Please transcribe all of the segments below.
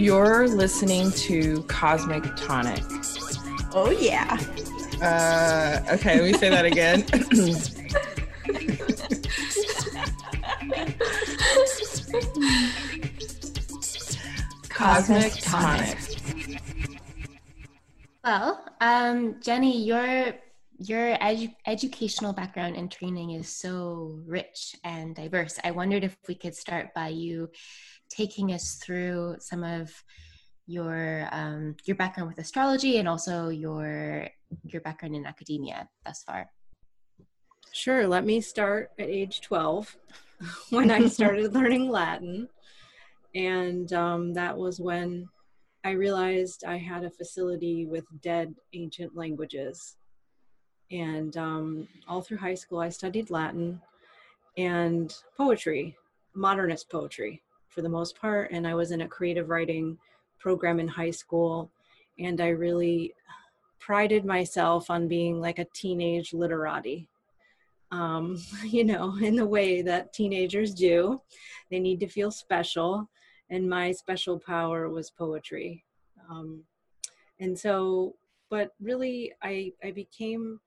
You're listening to Cosmic Tonic. Oh, yeah. Uh, okay, let me say that again. Cosmic Tonic. Well, um, Jenny, your your edu- educational background and training is so rich and diverse. I wondered if we could start by you taking us through some of your um, your background with astrology and also your your background in academia thus far. Sure. Let me start at age 12 when I started learning Latin. And um, that was when I realized I had a facility with dead ancient languages. And um, all through high school, I studied Latin and poetry, modernist poetry for the most part. And I was in a creative writing program in high school. And I really prided myself on being like a teenage literati. Um, you know, in the way that teenagers do. They need to feel special. And my special power was poetry. Um, and so, but really, I, I became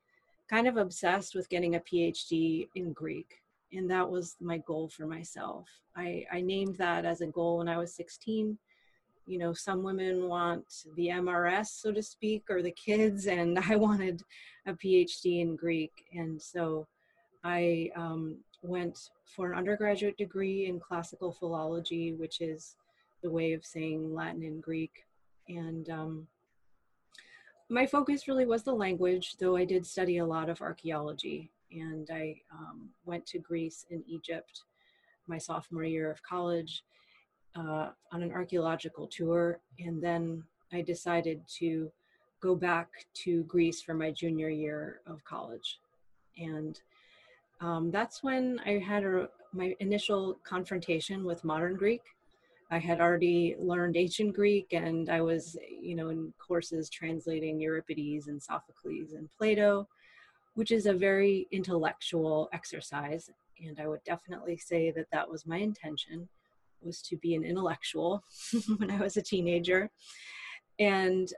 kind of obsessed with getting a PhD in Greek and that was my goal for myself. I, I named that as a goal when I was 16. You know, some women want the MRS, so to speak, or the kids, and I wanted a PhD in Greek. And so I um, went for an undergraduate degree in classical philology, which is the way of saying Latin and Greek. And um, my focus really was the language, though I did study a lot of archaeology and I um, went to Greece and Egypt my sophomore year of college uh, on an archaeological tour, and then I decided to go back to Greece for my junior year of college, and um, that's when I had a, my initial confrontation with modern Greek. I had already learned ancient Greek, and I was, you know, in courses translating Euripides and Sophocles and Plato which is a very intellectual exercise. And I would definitely say that that was my intention was to be an intellectual when I was a teenager. And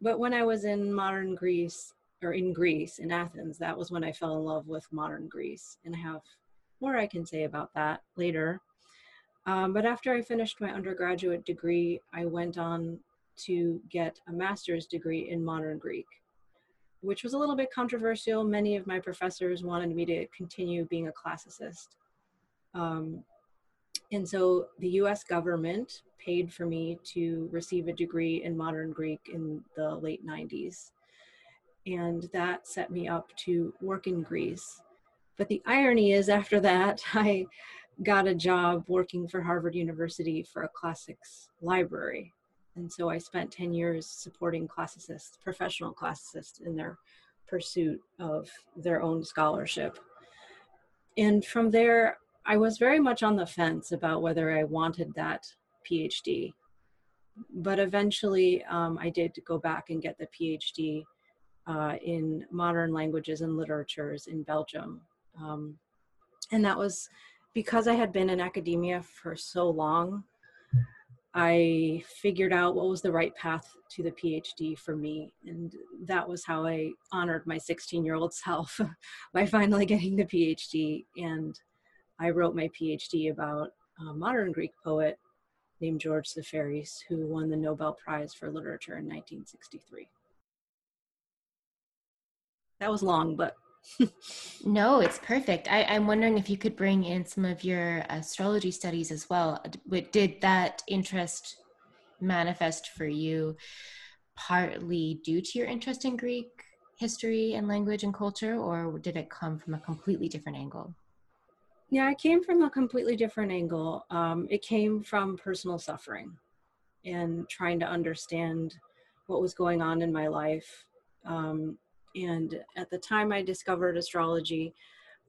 but when I was in modern Greece or in Greece in Athens, that was when I fell in love with modern Greece. And I have more I can say about that later. Um, but after I finished my undergraduate degree, I went on to get a master's degree in modern Greek which was a little bit controversial. Many of my professors wanted me to continue being a classicist. Um, and so the US government paid for me to receive a degree in modern Greek in the late 90s. And that set me up to work in Greece. But the irony is, after that, I got a job working for Harvard University for a classics library. And so I spent 10 years supporting classicists, professional classicists in their pursuit of their own scholarship. And from there, I was very much on the fence about whether I wanted that PhD. But eventually, um, I did go back and get the PhD uh, in modern languages and literatures in Belgium. Um, and that was because I had been in academia for so long I figured out what was the right path to the PhD for me. And that was how I honored my 16 year old self by finally getting the PhD. And I wrote my PhD about a modern Greek poet named George Seferis, who won the Nobel Prize for Literature in 1963. That was long, but no, it's perfect. I, am wondering if you could bring in some of your astrology studies as well. Did that interest manifest for you partly due to your interest in Greek history and language and culture, or did it come from a completely different angle? Yeah, it came from a completely different angle. Um, it came from personal suffering and trying to understand what was going on in my life. Um, and at the time I discovered astrology,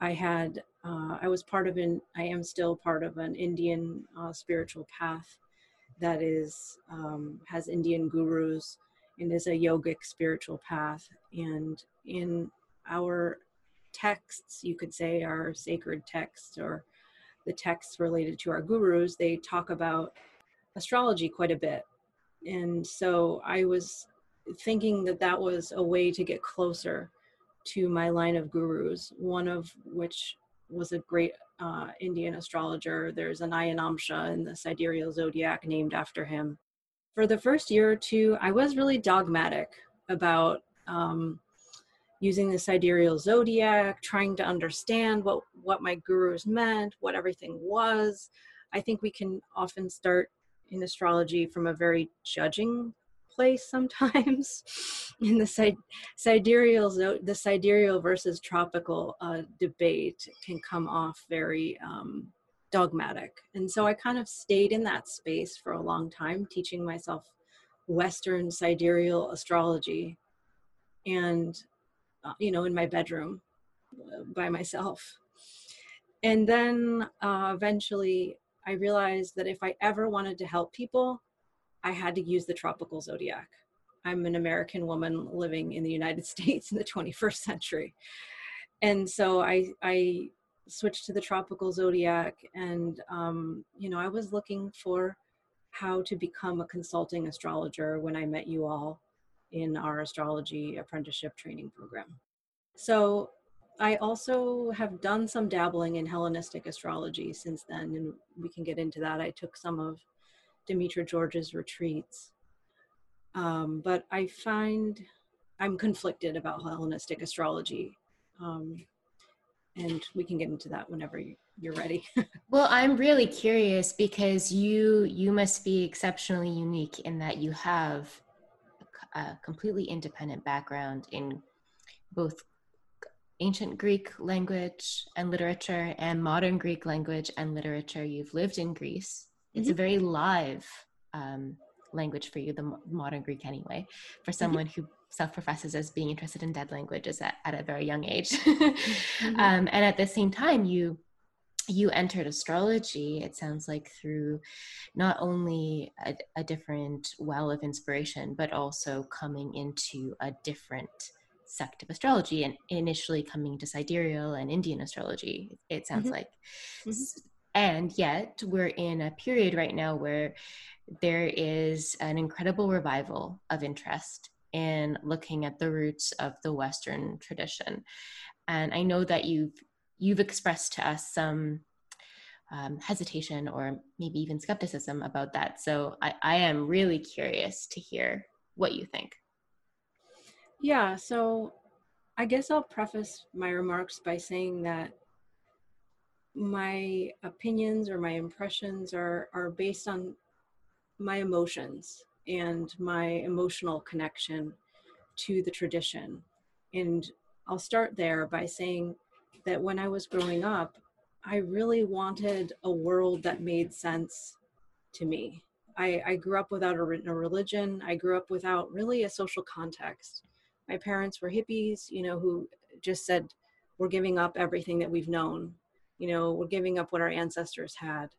I had uh, I was part of an I am still part of an Indian uh, spiritual path that is um, has Indian gurus and is a yogic spiritual path. And in our texts, you could say our sacred texts or the texts related to our gurus, they talk about astrology quite a bit. and so I was thinking that that was a way to get closer to my line of gurus, one of which was a great uh, Indian astrologer. There's an Ayanamsha in the sidereal zodiac named after him. For the first year or two, I was really dogmatic about um, using the sidereal zodiac, trying to understand what, what my gurus meant, what everything was. I think we can often start in astrology from a very judging place sometimes in the side, sidereal the sidereal versus tropical uh, debate can come off very um, dogmatic. And so i kind of stayed in that space for a long time teaching myself western sidereal astrology and uh, you know in my bedroom uh, by myself. And then uh, eventually i realized that if i ever wanted to help people I had to use the tropical zodiac. I'm an American woman living in the United States in the 21st century. And so I, I switched to the tropical zodiac and, um, you know, I was looking for how to become a consulting astrologer when I met you all in our astrology apprenticeship training program. So I also have done some dabbling in Hellenistic astrology since then, and we can get into that. I took some of Demetra George's retreats. Um, but I find I'm conflicted about Hellenistic astrology. Um, and we can get into that whenever you're ready. well, I'm really curious because you you must be exceptionally unique in that you have a completely independent background in both ancient Greek language and literature and modern Greek language and literature. You've lived in Greece it's mm-hmm. a very live um, language for you, the modern Greek anyway, for mm-hmm. someone mm-hmm. who self-professes as being interested in dead languages at, at a very young age. mm-hmm. um, and at the same time, you you entered astrology it sounds like through not only a, a, different well of inspiration but also coming into a different sect of astrology and initially coming to sidereal and indian astrology it sounds mm-hmm. like mm-hmm. And yet, we're in a period right now where there is an incredible revival of interest in looking at the roots of the Western tradition. And I know that you've you've expressed to us some um, hesitation or maybe even skepticism about that. So I, I am really curious to hear what you think. Yeah, so I guess I'll preface my remarks by saying that my opinions or my impressions are are based on my emotions and my emotional connection to the tradition. And i'll start there by saying that when i was growing up i really wanted a world that made sense to me. I, I grew up without a, a religion. I grew up without really a social context. My parents were hippies you know who just said we're giving up everything that we've known you know we're giving up what our ancestors had.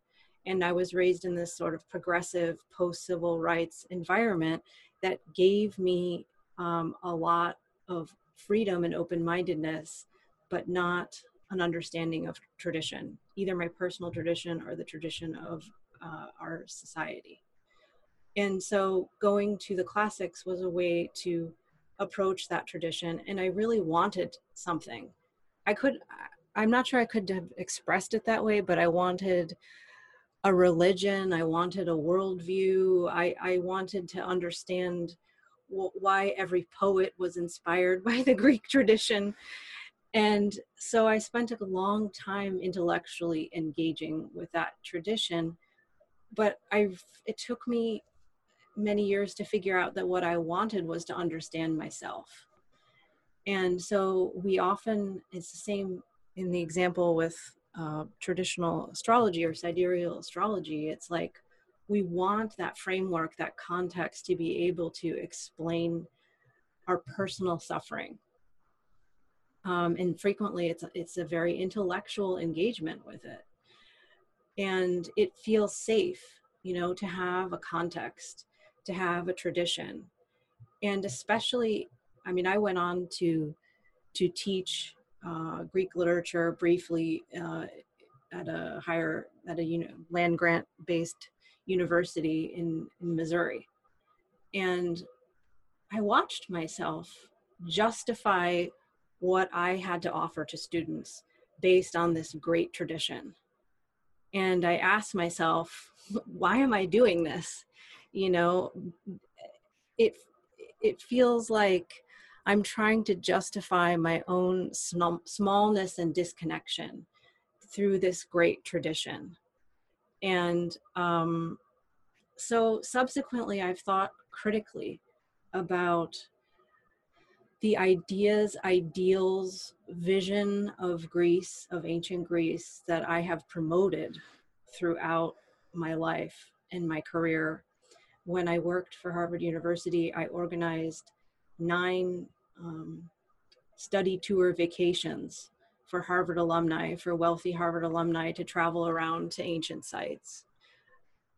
And i was raised in this sort of progressive post civil rights environment that gave me um, a lot of freedom and open-mindedness but not an understanding of tradition either my personal tradition or the tradition of uh, our society. And so going to the classics was a way to approach that tradition and i really wanted something. I could I'm not sure I could have expressed it that way, but I wanted a religion. I wanted a worldview. I, I wanted to understand w- why every poet was inspired by the Greek tradition. And so I spent a long time intellectually engaging with that tradition. But I've, it took me many years to figure out that what I wanted was to understand myself. And so we often, it's the same in the example with uh, traditional astrology or sidereal astrology, it's like we want that framework, that context to be able to explain our personal suffering. Um, and frequently it's, it's a very intellectual engagement with it. And it feels safe, you know, to have a context, to have a tradition. And especially, I mean, I went on to to teach uh, Greek literature briefly uh, at a higher, at a land grant based university in, in Missouri. and I watched myself justify what I had to offer to students based on this great tradition. And I asked myself, why am I doing this? You know, it it feels like I'm trying to justify my own smallness and disconnection through this great tradition. And um, so subsequently, I've thought critically about the ideas, ideals, vision of Greece, of ancient Greece that I have promoted throughout my life and my career. When I worked for Harvard University, I organized nine um, study tour vacations for Harvard alumni, for wealthy Harvard alumni to travel around to ancient sites.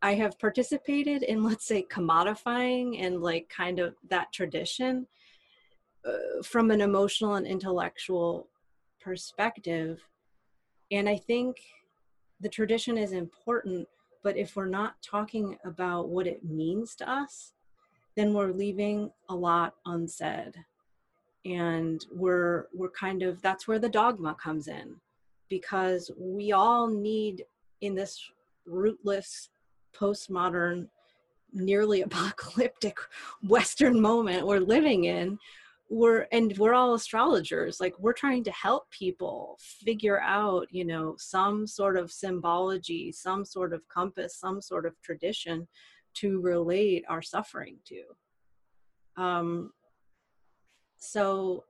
I have participated in, let's say, commodifying and like kind of that tradition uh, from an emotional and intellectual perspective. And I think the tradition is important, but if we're not talking about what it means to us, then we're leaving a lot unsaid and we're we're kind of that's where the dogma comes in because we all need in this rootless postmodern nearly apocalyptic western moment we're living in we're and we're all astrologers like we're trying to help people figure out you know some sort of symbology some sort of compass some sort of tradition to relate our suffering to. Um so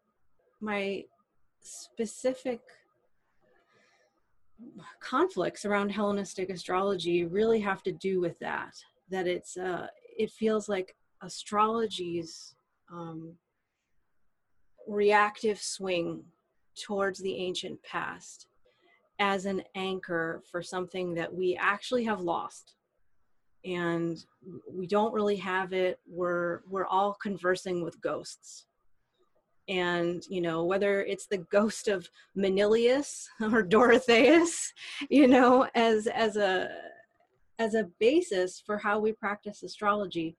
my specific conflicts around hellenistic astrology really have to do with that that it's uh it feels like astrology's um reactive swing towards the ancient past as an anchor for something that we actually have lost. And we don't really have it. We're we're all conversing with ghosts and you know whether it's the ghost of Manilius or Dorotheus you know as as a as a basis for how we practice astrology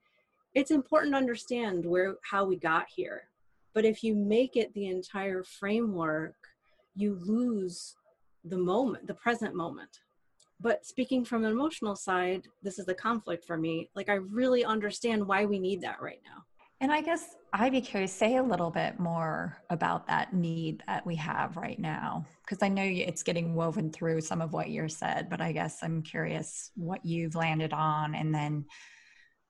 it's important to understand where how we got here but if you make it the entire framework, you lose the moment, the present moment. But speaking from an emotional side, this is the conflict for me. Like, I really understand why we need that right now. And I guess I'd be curious, say a little bit more about that need that we have right now. Because I know it's getting woven through some of what you said, but I guess I'm curious what you've landed on and then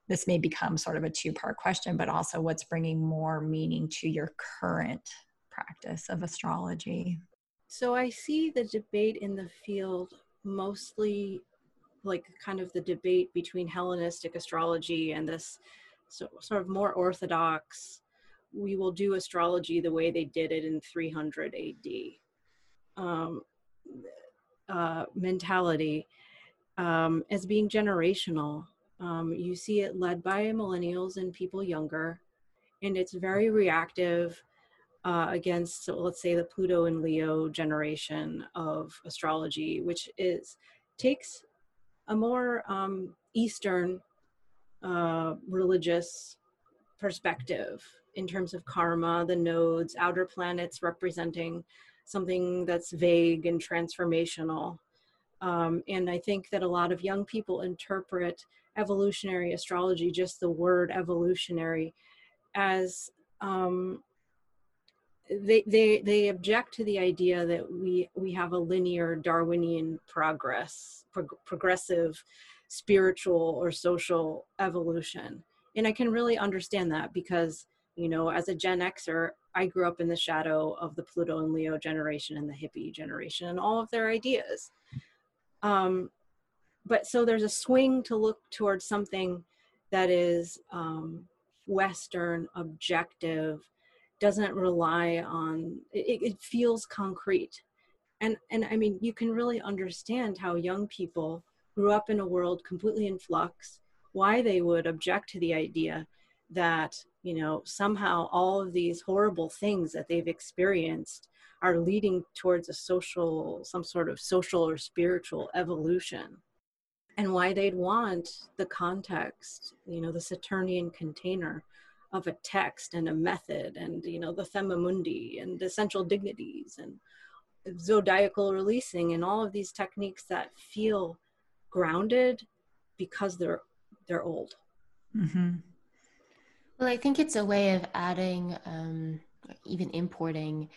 this may become sort of a two part question, but also what's bringing more meaning to your current practice of astrology? So I see the debate in the field mostly like kind of the debate between Hellenistic astrology and this so, sort of more orthodox, we will do astrology the way they did it in 300 AD um, uh, mentality um, as being generational. Um, you see it led by millennials and people younger, and it's very reactive uh, against, so let's say, the Pluto and Leo generation of astrology, which is takes a more um, Eastern religious perspective in terms of karma, the nodes, outer planets representing something that's vague and transformational. Um, and I think that a lot of young people interpret evolutionary astrology, just the word evolutionary, as um, they they they object to the idea that we we have a linear Darwinian progress, prog- progressive spiritual or social evolution, and I can really understand that because you know as a Gen Xer, I grew up in the shadow of the Pluto and Leo generation and the hippie generation and all of their ideas. Um, but so there's a swing to look towards something that is um, Western, objective, doesn't rely on it, it feels concrete. And and I mean you can really understand how young people grew up in a world completely in flux, why they would object to the idea that you know somehow all of these horrible things that they've experienced are leading towards a social some sort of social or spiritual evolution. And why they'd want the context, you know, the Saturnian container of a text and a method and, you know, the thema mundi and the essential dignities and zodiacal releasing and all of these techniques that feel grounded because they're they're old. Mm-hmm. Well, I think it's a way of adding, um, even importing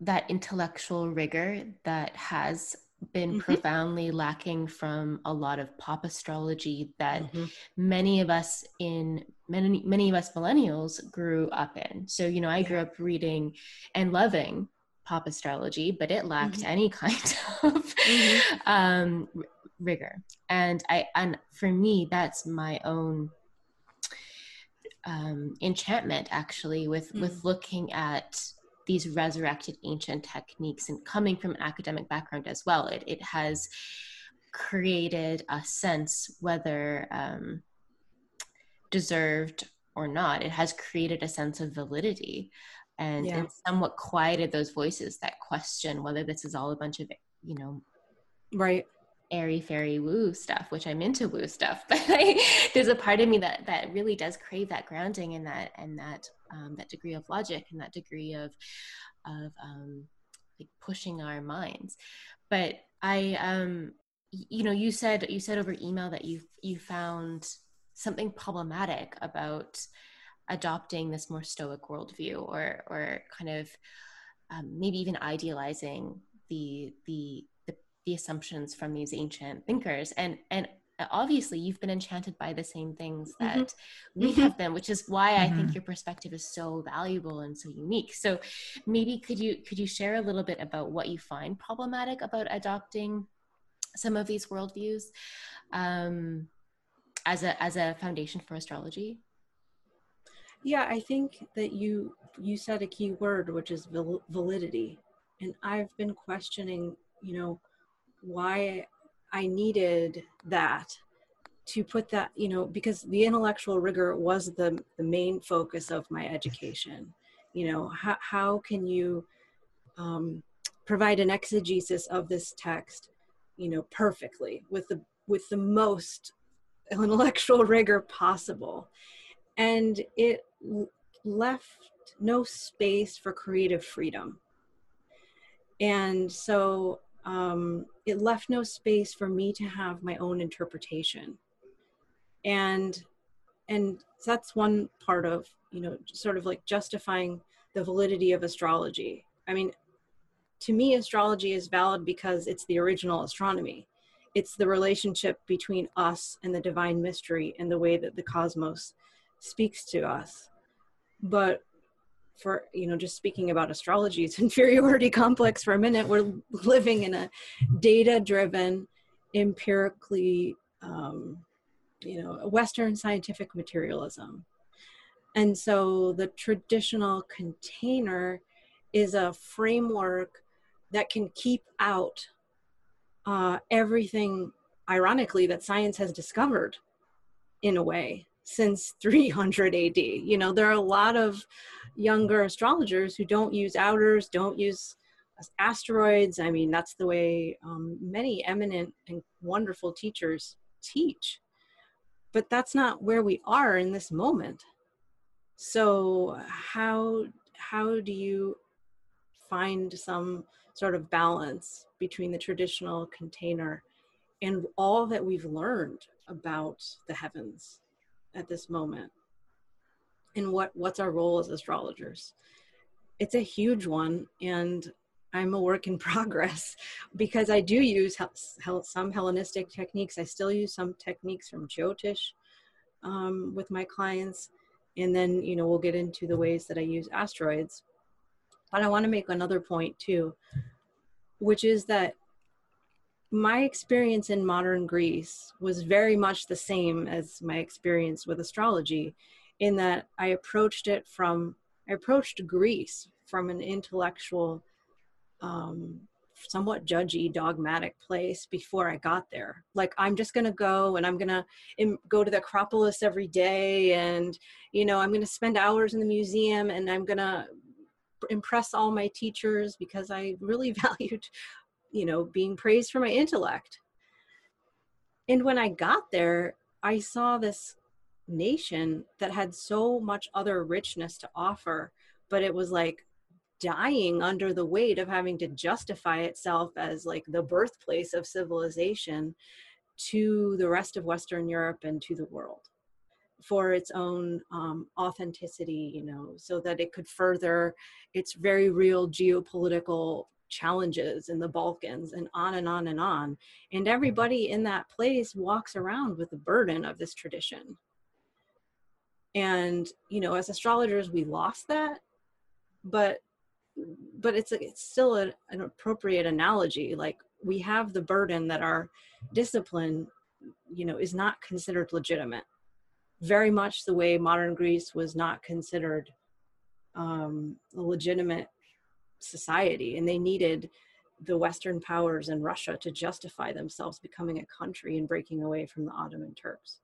that intellectual rigor that has been mm-hmm. profoundly lacking from a lot of pop astrology that mm-hmm. many of us in many many of us millennials grew up in so you know i grew up reading and loving pop astrology but it lacked mm-hmm. any kind of mm-hmm. um, rigor and i and for me that's my own um, enchantment actually with with mm. looking at these resurrected ancient techniques and coming from an academic background as well it, it has created a sense whether um, deserved or not it has created a sense of validity and, yeah. and somewhat quieted those voices that question whether this is all a bunch of you know right airy fairy woo stuff which i'm into woo stuff but there's a part of me that that really does crave that grounding and that and that um, that degree of logic and that degree of of um, like pushing our minds. But i um you know you said you said over email that you you found something problematic about adopting this more stoic worldview or or kind of um, maybe even idealizing the the the assumptions from these ancient thinkers and and obviously you've been enchanted by the same things mm-hmm. that mm-hmm. we have been which is why mm-hmm. i think mm-hmm. your perspective is so valuable and so unique so maybe could you could you share a little bit about what you find problematic about adopting some of these worldviews um, as a as a foundation for astrology yeah i think that you you said a key word which is val- validity and i've been questioning you know why I needed that to put that, you know, because the intellectual rigor was the, the main focus of my education. You know, how, how can you um, provide an exegesis of this text, you know, perfectly with the with the most intellectual rigor possible, and it left no space for creative freedom. And so um, it left no space for me to have my own interpretation. And and that's one part of you know sort of like justifying the validity of astrology. I mean to me astrology is valid because it's the original astronomy. It's the relationship between us and the divine mystery and the way that the cosmos speaks to us. But for you know just speaking about astrology's inferiority complex for a minute. We're living in a data driven empirically um, you know western scientific materialism. And so the traditional container is a framework that can keep out uh, everything ironically that science has discovered in a way since 300 AD. You know, there are a lot of younger astrologers who don't use outers, don't use asteroids. I mean, that's the way um, many eminent and wonderful teachers teach. But that's not where we are in this moment. So how how do you find some sort of balance between the traditional container and all that we've learned about the heavens at this moment? And what what's our role as astrologers? It's a huge one and i'm a work in progress because i do use some hellenistic techniques. I still use some techniques from jyotish um, with my clients. And then you know we'll get into the ways that i use asteroids. But i want to make another point too which is that my experience in modern Greece was very much the same as my experience with astrology, in that I approached it from, I approached Greece from an intellectual, um, somewhat judgy, dogmatic place before I got there. Like, I'm just going to go and I'm going to go to the Acropolis every day, and, you know, I'm going to spend hours in the museum and I'm going to impress all my teachers because I really valued you know being praised for my intellect. And when I got there, I saw this nation that had so much other richness to offer, but it was like dying under the weight of having to justify itself as like the birthplace of civilization to the rest of Western Europe and to the world for its own um, authenticity, you know, so that it could further its very real geopolitical challenges in the Balkans and on and on and on. And everybody in that place walks around with the burden of this tradition. And, you know, as astrologers, we lost that, but but it's it's still a, an appropriate analogy like we have the burden that our discipline you know is not considered legitimate very much the way modern greece was not considered um, a legitimate society and they needed the western powers and russia to justify themselves becoming a country and breaking away from the ottoman turks.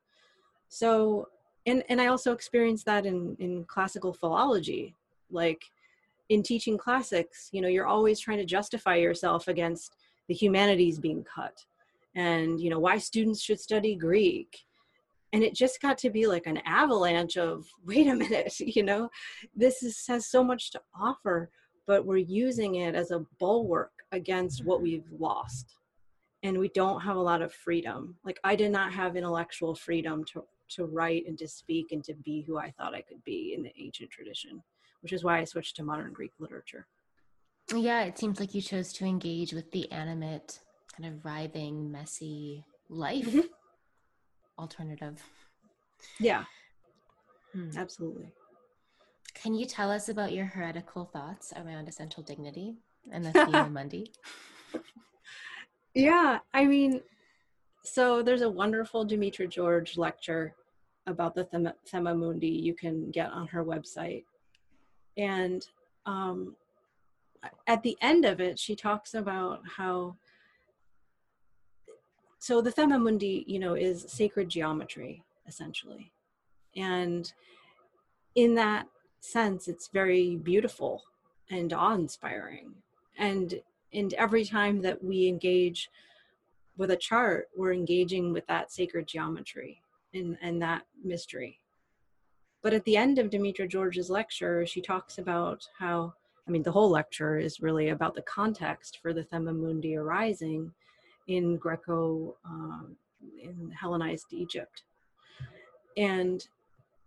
So and and i also experienced that in in classical philology. Like in teaching classics you know you're always trying to justify yourself against the humanities being cut and you know why students should study greek. And it just got to be like an avalanche of wait a minute you know this is, has so much to offer but we're using it as a bulwark against what we've lost. And we don't have a lot of freedom. Like i did not have intellectual freedom to to write and to speak and to be who i thought i could be in the ancient tradition which is why i switched to modern greek literature. Yeah it seems like you chose to engage with the animate kind of writhing messy life mm-hmm. alternative. Yeah. Hmm. absolutely can you tell us about your heretical thoughts around essential dignity and the Thema Mundi? Yeah, I mean, so there's a wonderful Demetra George lecture about the Thema, Thema Mundi you can get on her website. And um, at the end of it, she talks about how so the Thema Mundi, you know, is sacred geometry essentially, and in that sense it's very beautiful and awe-inspiring. And and every time that we engage with a chart we're engaging with that sacred geometry and and that mystery. But at the end of demetra george's lecture she talks about how i mean the whole lecture is really about the context for the thema mundi arising in greco um, in hellenized egypt. And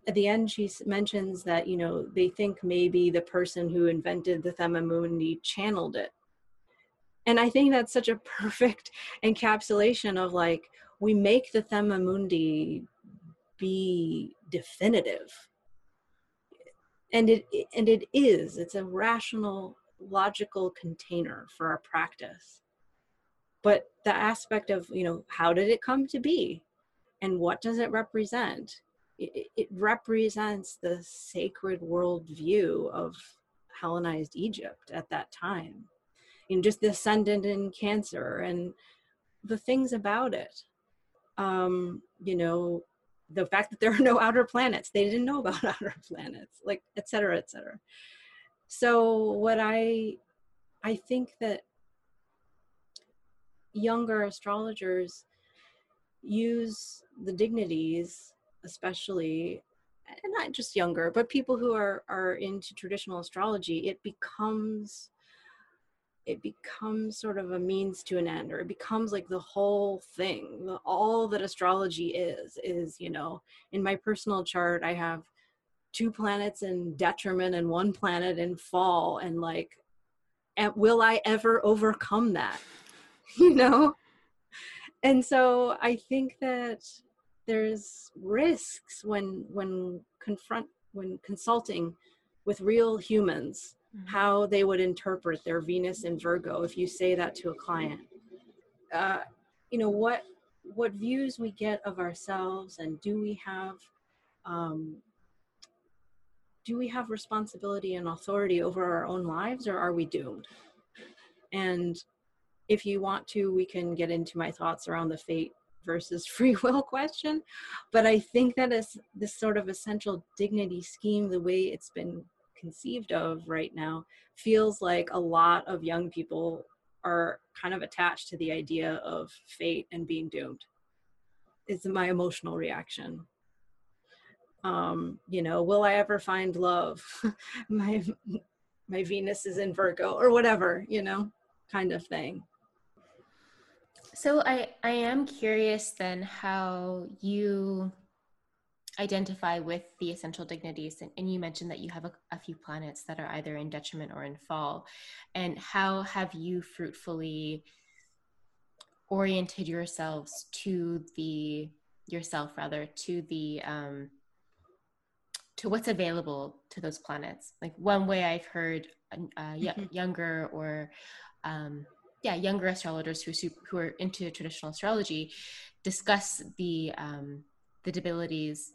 at the end she mentions that you know they think maybe the person who invented the thema mundi channeled it. And i think that's such a perfect encapsulation of like we make the thema mundi be definitive. And it and it is. It's a rational logical container for our practice. But the aspect of you know how did it come to be? And what does it represent it, it represents the sacred worldview of Hellenized Egypt at that time. You know, just the ascendant in Cancer and the things about it. Um, you know, the fact that there are no outer planets, they didn't know about outer planets, like et cetera, et cetera. So what I I think that younger astrologers use the dignities especially and not just younger but people who are are into traditional astrology it becomes it becomes sort of a means to an end or it becomes like the whole thing. All that astrology is is you know in my personal chart i have two planets in detriment and one planet in fall and like and will i ever overcome that? You know? And so i think that there's risks when when confront when consulting with real humans mm-hmm. how they would interpret their venus in virgo if you say that to a client uh, you know what what views we get of ourselves and do we have um, do we have responsibility and authority over our own lives or are we doomed and if you want to we can get into my thoughts around the fate versus free will question. But I think that is this sort of essential dignity scheme, the way it's been conceived of right now, feels like a lot of young people are kind of attached to the idea of fate and being doomed. It's my emotional reaction um you know will i ever find love my my venus is in virgo or whatever you know kind of thing so i i am curious then how you identify with the essential dignities and, and you mentioned that you have a, a, few planets that are either in detriment or in fall and how have you fruitfully oriented yourselves to the yourself rather to the um, to what's available to those planets. Like one way I've heard uh, mm-hmm. younger or um, yeah, younger astrologers who who are into traditional astrology discuss the um, the debilities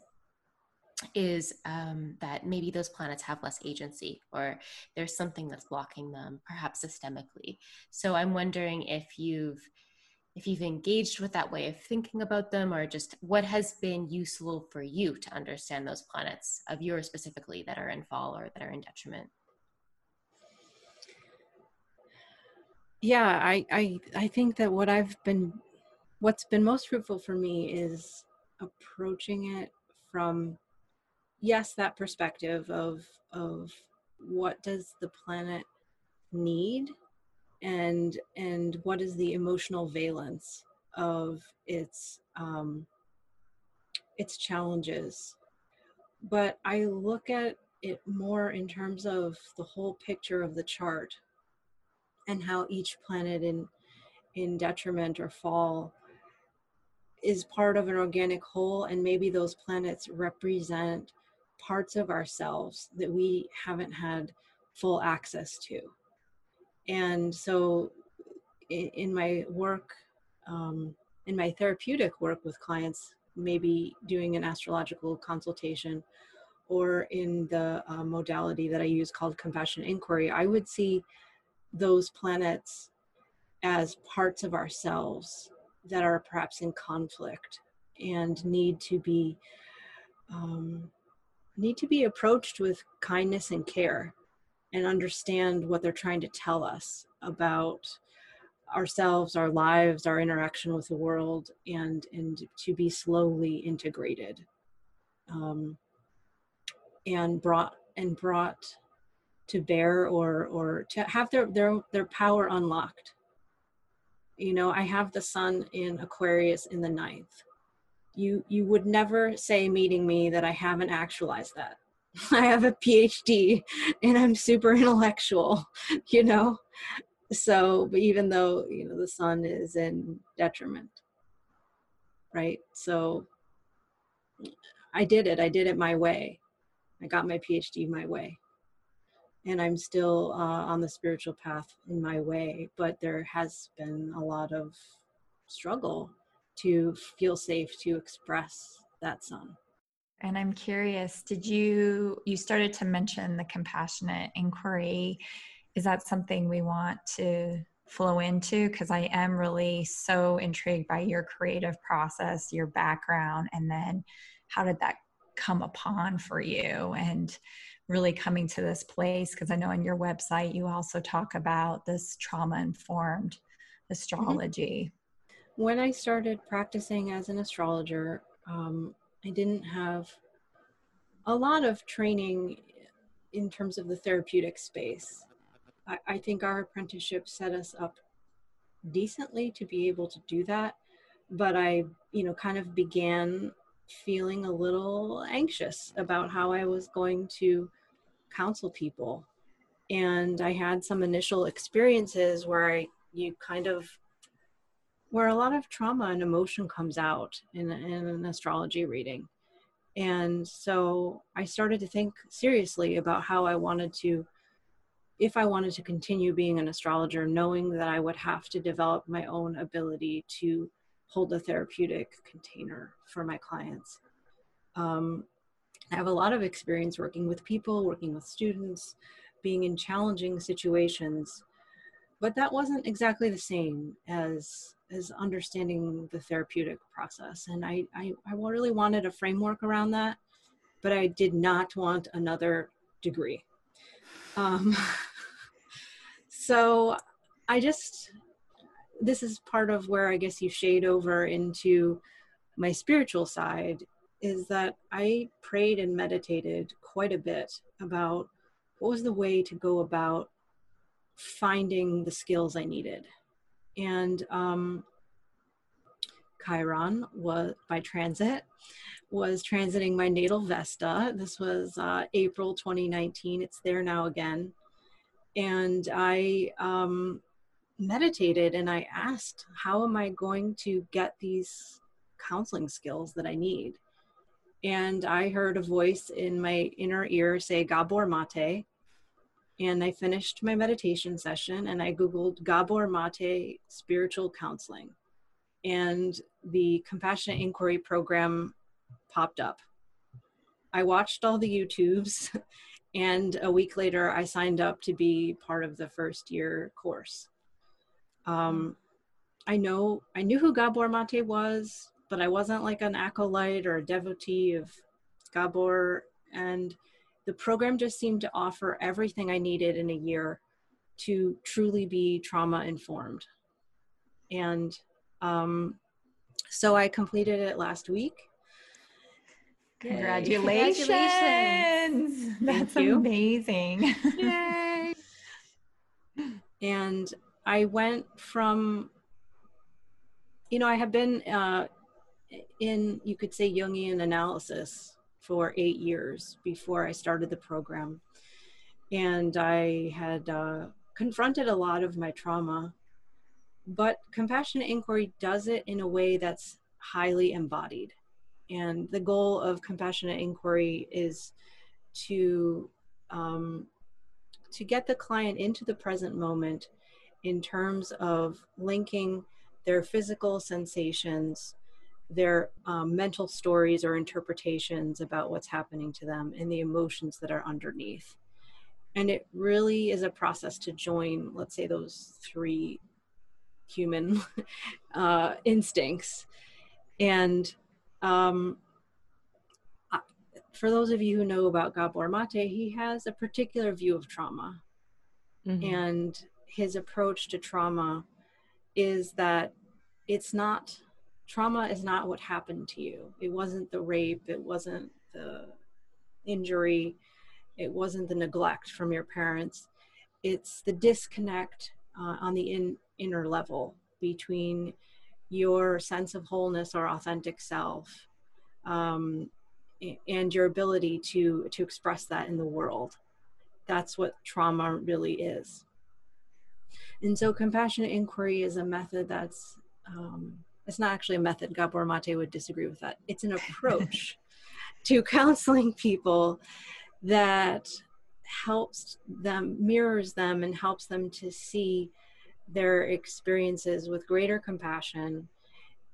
is um, that maybe those planets have less agency or there's something that's blocking them, perhaps systemically. So I'm wondering if you've if you've engaged with that way of thinking about them or just what has been useful for you to understand those planets of yours specifically that are in fall or that are in detriment yeah i i, I think that what i've been what's been most fruitful for me is approaching it from yes that perspective of of what does the planet need and and what is the emotional valence of its um, its challenges. But i look at it more in terms of the whole picture of the chart and how each planet in in detriment or fall is part of an organic whole and maybe those planets represent parts of ourselves that we haven't had full access to. And so in, my work um, in my therapeutic work with clients maybe doing an astrological consultation or in the uh, modality that i use called compassion inquiry i would see those planets as parts of ourselves that are perhaps in conflict and need to be um, need to be approached with kindness and care and understand what they're trying to tell us about ourselves our lives our interaction with the world and and to be slowly integrated um, and brought and brought to bear or or to have their their their power unlocked you know i have the sun in aquarius in the ninth you you would never say meeting me that i haven't actualized that I have a PhD and I'm super intellectual, you know? So, but even though, you know, the sun is in detriment, right? So I did it. I did it my way. I got my PhD my way. And I'm still uh, on the spiritual path in my way, but there has been a lot of struggle to feel safe to express that sun. And I'm curious, did you you started to mention the compassionate inquiry? Is that something we want to flow into because I am really so intrigued by your creative process, your background, and then how did that come upon for you and really coming to this place because I know on your website you also talk about this trauma informed mm-hmm. astrology. When I started practicing as an astrologer, um, I didn't have a lot of training in terms of the therapeutic space. I, I think our apprenticeship set us up decently to be able to do that, but I, you know, kind of began feeling a little anxious about how I was going to counsel people. And I had some initial experiences where I, you kind of, where a lot of trauma and emotion comes out in, in an astrology reading. And so I started to think seriously about how I wanted to, if I wanted to continue being an astrologer, knowing that I would have to develop my own ability to hold a therapeutic container for my clients. Um, I have a lot of experience working with people, working with students, being in challenging situations, but that wasn't exactly the same as is understanding the therapeutic process. And I, I, I really wanted a framework around that, but I did not want another degree. Um, so I just, this is part of where I guess you shade over into my spiritual side is that I prayed and meditated quite a bit about what was the way to go about finding the skills I needed. And um, Chiron was by transit was transiting my natal Vesta. This was uh, April 2019. It's there now again. And I um, meditated and I asked, how am I going to get these counseling skills that I need? And I heard a voice in my inner ear say, Gabor Mate. And I finished my meditation session and I Googled Gabor Mate spiritual counseling. And the Compassionate Inquiry program popped up. I watched all the YouTubes, and a week later, I signed up to be part of the first year course. Um, I know I knew who Gabor Mate was, but I wasn't like an acolyte or a devotee of Gabor, and the program just seemed to offer everything I needed in a year to truly be trauma informed. And um, so I completed it last week Congratulations. Congratulations. That's amazing. Yay. and I went from, you know, I have been uh, in, you could say, Jungian analysis for eight years before I started the program. And I had uh, confronted a lot of my trauma. But compassionate inquiry does it in a way that's highly embodied. And the goal of compassionate inquiry is to um, to get the client into the present moment in terms of linking their physical sensations, their um, mental stories or interpretations about what's happening to them, and the emotions that are underneath. And it really is a process to join, let's say, those three human uh, instincts and um, for those of you who know about Gabor Mate, he has a particular view of trauma. Mm-hmm. And his approach to trauma is that it's not, trauma is not what happened to you. It wasn't the rape, it wasn't the injury, it wasn't the neglect from your parents. It's the disconnect uh, on the in, inner level between your sense of wholeness or authentic self um, and your ability to to express that in the world that's what trauma really is and so compassionate inquiry is a method that's um, it's not actually a method. Gabor mate would disagree with that. It's an approach to counseling people that helps them mirrors them and helps them to see their experiences with greater compassion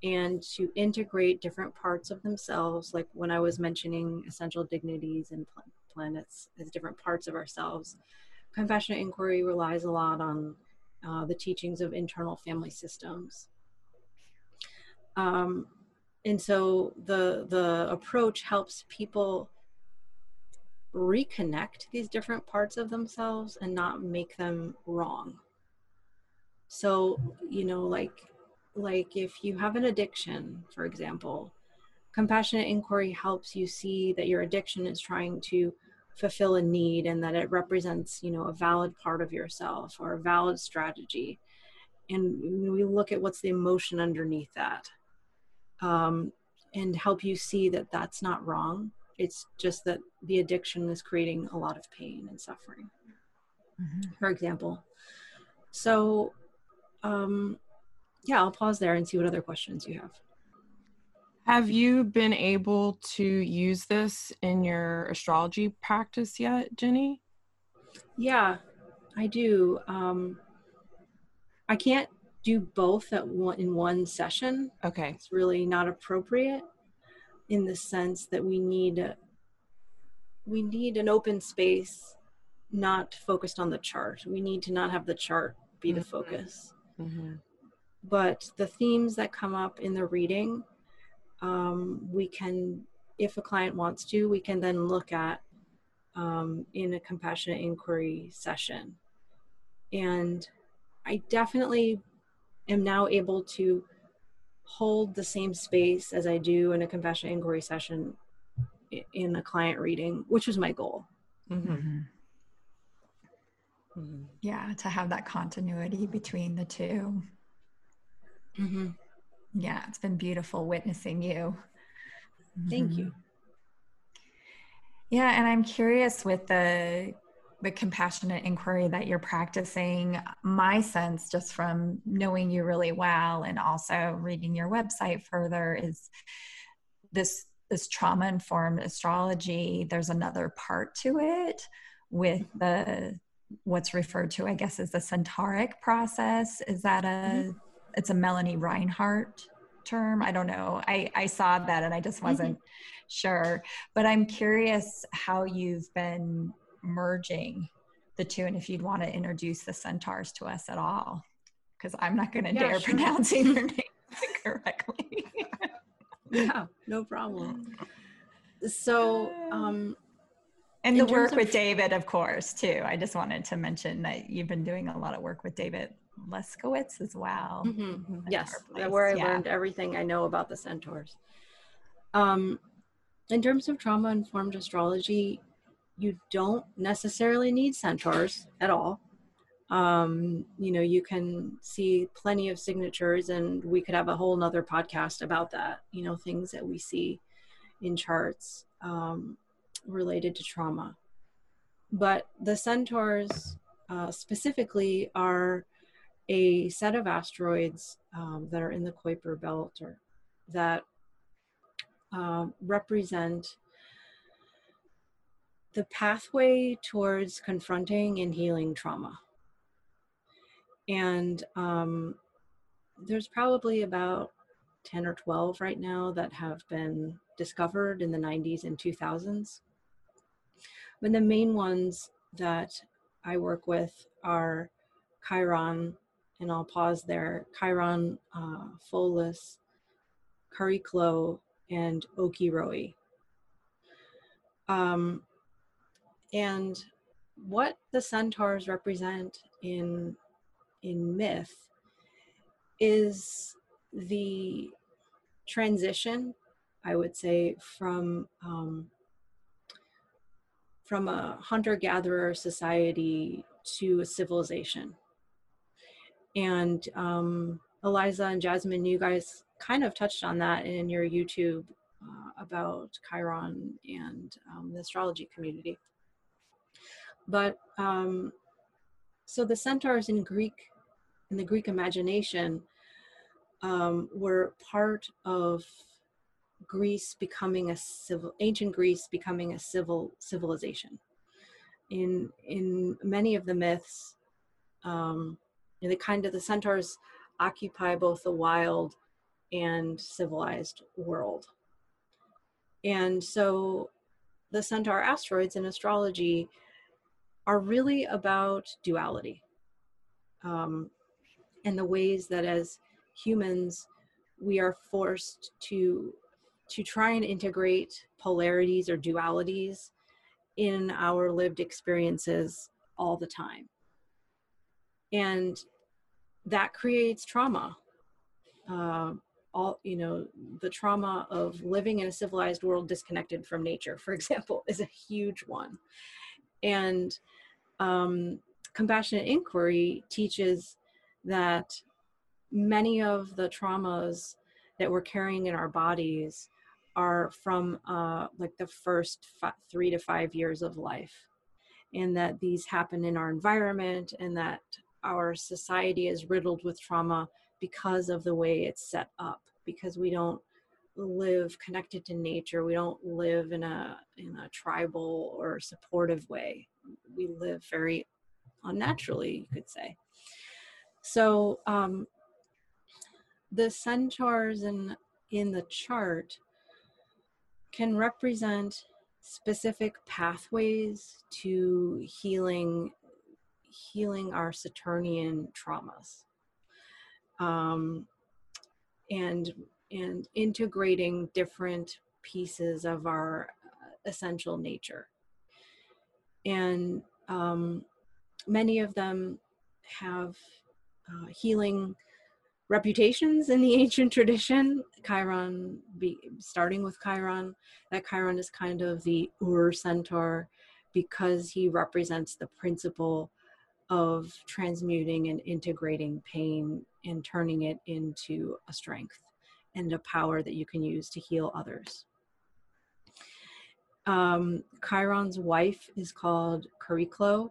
and to integrate different parts of themselves. Like when i was mentioning essential dignities and planets as different parts of ourselves compassionate inquiry relies a lot on uh, the teachings of internal family systems um, and so the the approach helps people reconnect these different parts of themselves and not make them wrong. So you know like like if you have an addiction for example compassionate inquiry helps you see that your addiction is trying to fulfill a need and that it represents you know a valid part of yourself or a valid strategy. And we look at what's the emotion underneath that um, and help you see that that's not wrong it's just that the addiction is creating a lot of pain and suffering mm-hmm. for example so um, yeah, I'll pause there and see what other questions you have. Have you been able to use this in your astrology practice yet, Jenny? Yeah, I do. Um, I can't do both at one in one session. Okay, it's really not appropriate in the sense that we need we need an open space, not focused on the chart. We need to not have the chart be the mm-hmm. focus. Mm-hmm but the themes that come up in the reading um, we can if a client wants to we can then look at um, in a compassionate inquiry session and i definitely am now able to hold the same space as I do in a confession inquiry session in a client reading, which was my goal. Mm-hmm. Mm-hmm. Yeah, to have that continuity between the 2 mm-hmm. Yeah, it's been beautiful witnessing you. Thank you. Mm-hmm. Yeah, and I'm curious with the the compassionate inquiry that you're practicing. My sense, just from knowing you really well and also reading your website further, is this this trauma informed astrology. There's another part to it with mm-hmm. the what's referred to, I guess, as the centauric process. Is that a mm-hmm. it's a Melanie Reinhart term? I don't know. I I saw that and I just mm-hmm. wasn't mm-hmm. sure. But I'm curious how you've been merging the two and if you'd want to introduce the centaurs to us at all because i'm not going to yeah, dare sure. pronouncing your name correctly yeah no problem so um and the work of, with david of course too i just wanted to mention that you've been doing a lot of work with david leskowitz as well mm-hmm. yes where i yeah. learned everything i know about the centaurs um in terms of trauma informed astrology you don't necessarily need centaurs at all. Um, you know, you can see plenty of signatures, and we could have a whole nother podcast about that, you know, things that we see in charts um, related to trauma. But the centaurs uh, specifically are a set of asteroids um, that are in the Kuiper belt or that uh, represent the pathway towards confronting and healing trauma. And um, there's probably about 10 or 12 right now that have been discovered in the 90s and 2000s. But the main ones that I work with are Chiron, and I'll pause there Chiron, uh, Pholus, Chariklo, and Okyrhoe. Um, and what the centaurs represent in in myth is the transition, I would say, from um, from a hunter-gatherer society to a civilization. And um, Eliza and Jasmine, you guys kind of touched on that in your YouTube uh, about Chiron and um, the astrology community. But um, so the centaurs in Greek, in the Greek imagination, um, were part of Greece becoming a civil, ancient Greece becoming a civil civilization. In in many of the myths, um, the kind of the centaurs occupy both the wild and civilized world. And so the centaur asteroids in astrology are really about duality um, and the ways that as humans we are forced to to try and integrate polarities or dualities in our lived experiences all the time. And that creates trauma uh, all you know the trauma of living in a civilized world disconnected from nature for example is a huge one and um, compassionate inquiry teaches that many of the traumas that we're carrying in our bodies are from uh, like the first three to five years of life. And that these happen in our environment and that our society is riddled with trauma because of the way it's set up because we don't live connected to nature. We don't live in a in a tribal or supportive way. We live very unnaturally you could say. So um the centaurs in in the chart can represent specific pathways to healing healing our saturnian traumas. Um, and and integrating different pieces of our uh, essential nature. And um, many of them have uh, healing reputations in the ancient tradition. Chiron, be, starting with Chiron, that Chiron is kind of the Ur centaur because he represents the principle of transmuting and integrating pain and turning it into a strength and a power that you can use to heal others. Um, Chiron's wife is called Chariklo,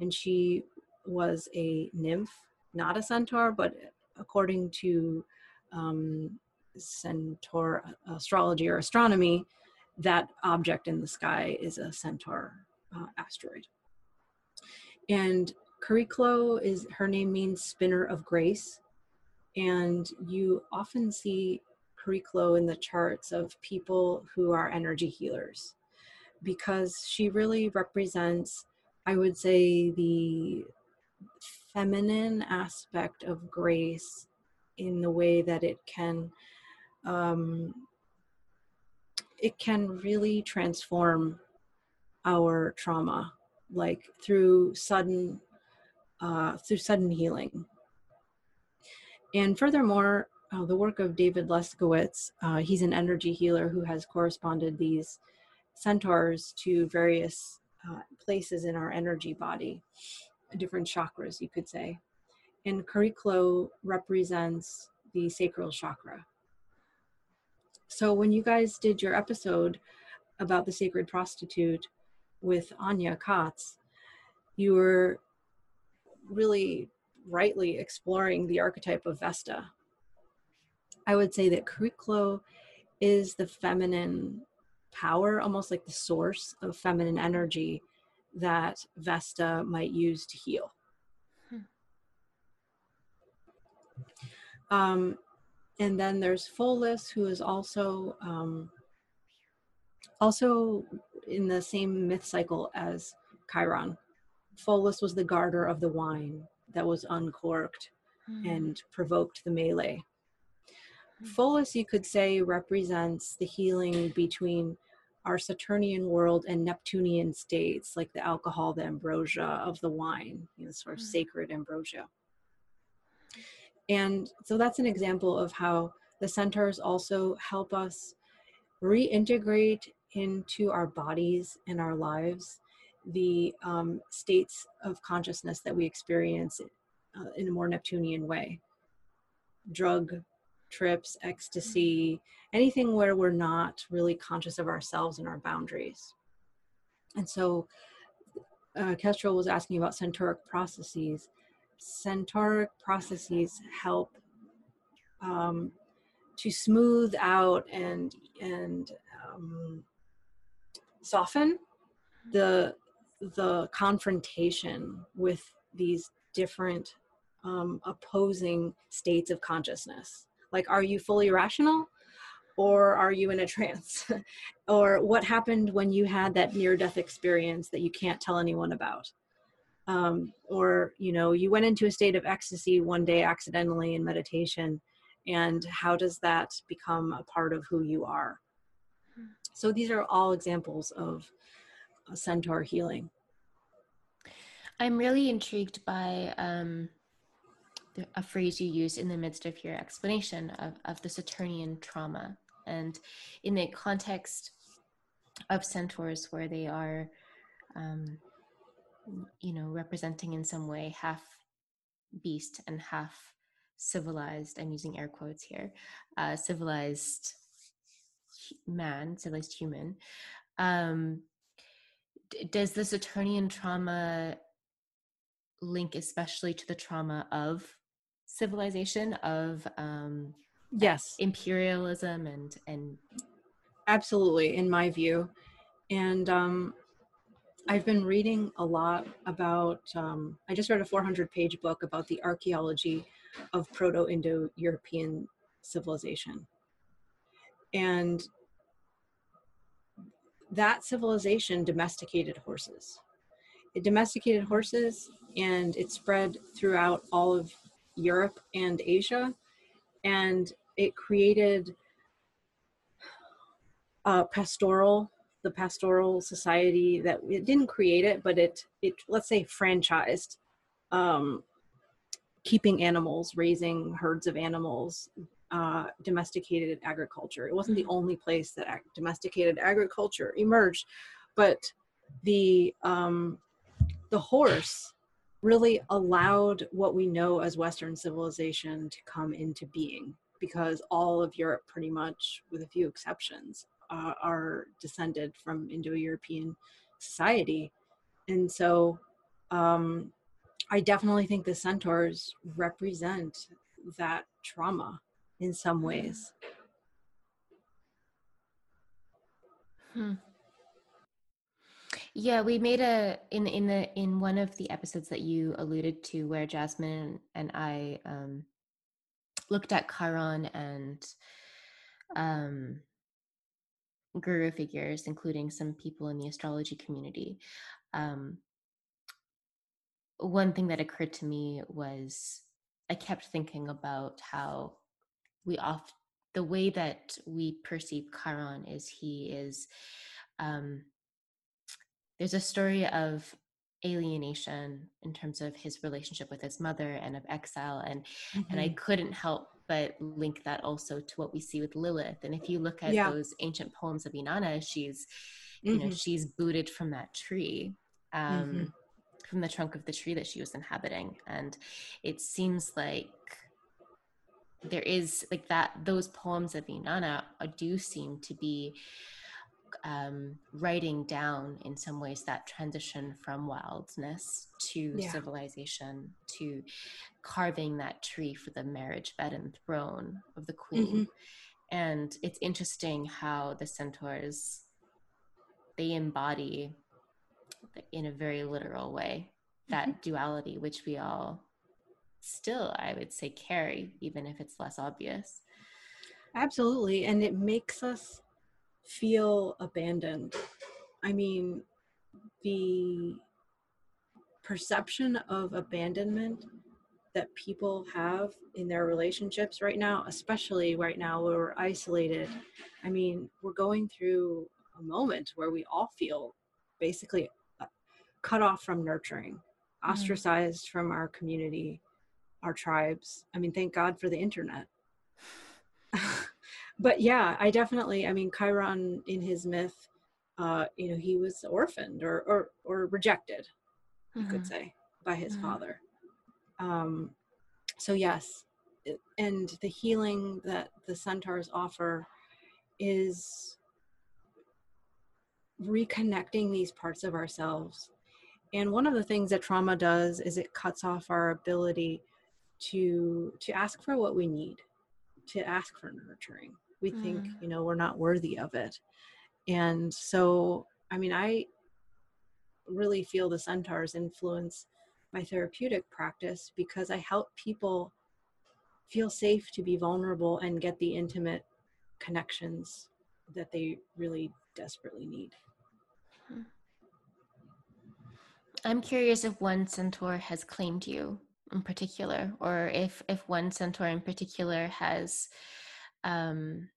and she was a nymph, not a centaur, but according to um, centaur astrology or astronomy, that object in the sky is a centaur uh, asteroid. And Chariklo is her name means spinner of grace, and you often see Chariklo in the charts of people who are energy healers because she really represents, I would say, the feminine aspect of grace in the way that it can um, it can really transform our trauma like through sudden uh, through sudden healing and furthermore uh, the work of david leskowitz uh, he's an energy healer who has corresponded these centaurs to various uh, places in our energy body different chakras, you could say. And Chariklo represents the sacral chakra. So when you guys did your episode about the sacred prostitute with Anya Katz, you were really rightly exploring the archetype of Vesta. I would say that Chariklo is the feminine power, almost like the source of feminine energy that Vesta might use to heal. Hmm. Um, and then there's Pholus, who is also um, also in the same myth cycle as Chiron. Pholus was the garter of the wine that was uncorked mm. and provoked the melee. Mm. Pholus, you could say, represents the healing between our Saturnian world and Neptunian states, like the alcohol, the ambrosia of the wine, you know, sort of mm. sacred ambrosia. And so that's an example of how the centaurs also help us reintegrate into our bodies and our lives the um, states of consciousness that we experience uh, in a more Neptunian way. Drug trips, ecstasy, anything where we're not really conscious of ourselves and our boundaries. And so uh, Kestrel was asking about centauric processes. Centauric processes help um, to smooth out and and um, soften the the confrontation with these different um, opposing states of consciousness. Like are you fully rational or are you in a trance? Or what happened when you had that near death experience that you can't tell anyone about? Um, or you know you went into a state of ecstasy one day accidentally in meditation and how does that become a part of who you are? So these are all examples of centaur healing i'm really intrigued by um, a phrase you use in the midst of your explanation of, of the Saturnian trauma. And in the context of centaurs, where they are, um, you know, representing in some way half beast and half civilized, I'm using air quotes here, uh, civilized man, civilized human. Um, does the Saturnian trauma link especially to the trauma of civilization of um, yes. imperialism and and absolutely in my view. And um, i've been reading a lot about um, i just read a 400 page book about the archaeology of proto-indo-european civilization. And that civilization domesticated horses. It domesticated horses and it spread throughout all of Europe and Asia, and it created a pastoral the pastoral society that it didn't create it but it it let's say franchised um, keeping animals, raising herds of animals, uh, domesticated agriculture. It wasn't the only place that ag- domesticated agriculture emerged, but the um, the horse really allowed what we know as Western civilization to come into being because all of Europe, pretty much, with a few exceptions, uh, are descended from Indo-European society, and so um, I definitely think the centaurs represent that trauma in some ways. Hmm. Yeah, we made a in in the in one of the episodes that you alluded to, where Jasmine and I um, looked at Chiron and um, guru figures, including some people in the astrology community. Um, one thing that occurred to me was I kept thinking about how we oft the way that we perceive Chiron is he is um, there's a story of alienation in terms of his relationship with his mother and of exile and mm-hmm. and I mm-hmm. couldn't help but link that also to what we see with Lilith and if you look at yeah. those ancient poems of Inanna she's you know mm-hmm. she's booted from that tree um, mm-hmm. from the trunk of the tree that she was inhabiting and it seems like there is like that those poems of Inanna do seem to be um, writing down in some ways that transition from wildness to yeah. civilization to carving that tree for the marriage bed and throne of the queen mm-hmm. and it's interesting how the centaurs they embody in a very literal way that mm-hmm. duality which we all still i would say carry even if it's less obvious absolutely and it makes us feel abandoned i mean the perception of abandonment that people have in their relationships right now especially right now where we're isolated i mean we're going through a moment where we all feel basically uh, cut off from nurturing mm-hmm. ostracized from our community our tribes. I mean, thank God for the internet. but yeah, I definitely, I mean, Chiron in his myth, uh, you know, he was orphaned or, or, or rejected, you mm-hmm. could say, by his mm-hmm. father. Um, so yes, and the healing that the centaurs offer is reconnecting these parts of ourselves. And one of the things that trauma does is it cuts off our ability to to ask for what we need to ask for nurturing we mm. think you know we're not worthy of it and so i mean i really feel the centaurs influence my therapeutic practice because i help people feel safe to be vulnerable and get the intimate connections that they really desperately need hmm. i'm curious if one centaur has claimed you in particular or if if one centaur in particular has um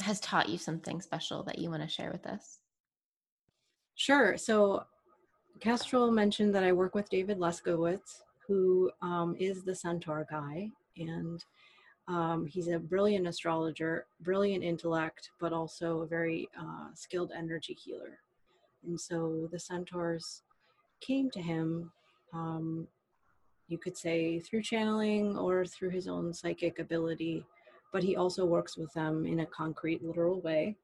has taught you something special that you want to share with us? Sure so kestrel mentioned that i work with david leskowitz who um, is the centaur guy and um, he's a brilliant astrologer brilliant intellect but also a very uh, skilled energy healer. And so the centaurs came to him um, you could say through channeling or through his own psychic ability, but he also works with them in a concrete, literal way.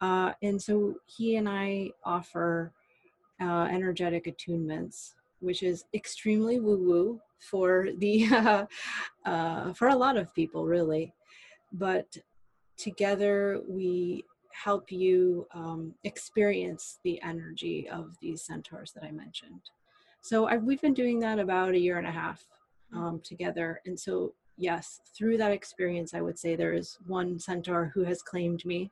Uh, and so he and I offer uh, energetic attunements, which is extremely woo-woo for the uh, for a lot of people, really. But together we help you um, experience the energy of these centaurs that I mentioned. So I, we've been doing that about a year and a half um, together. And so, yes, through that experience, I would say there is one centaur who has claimed me.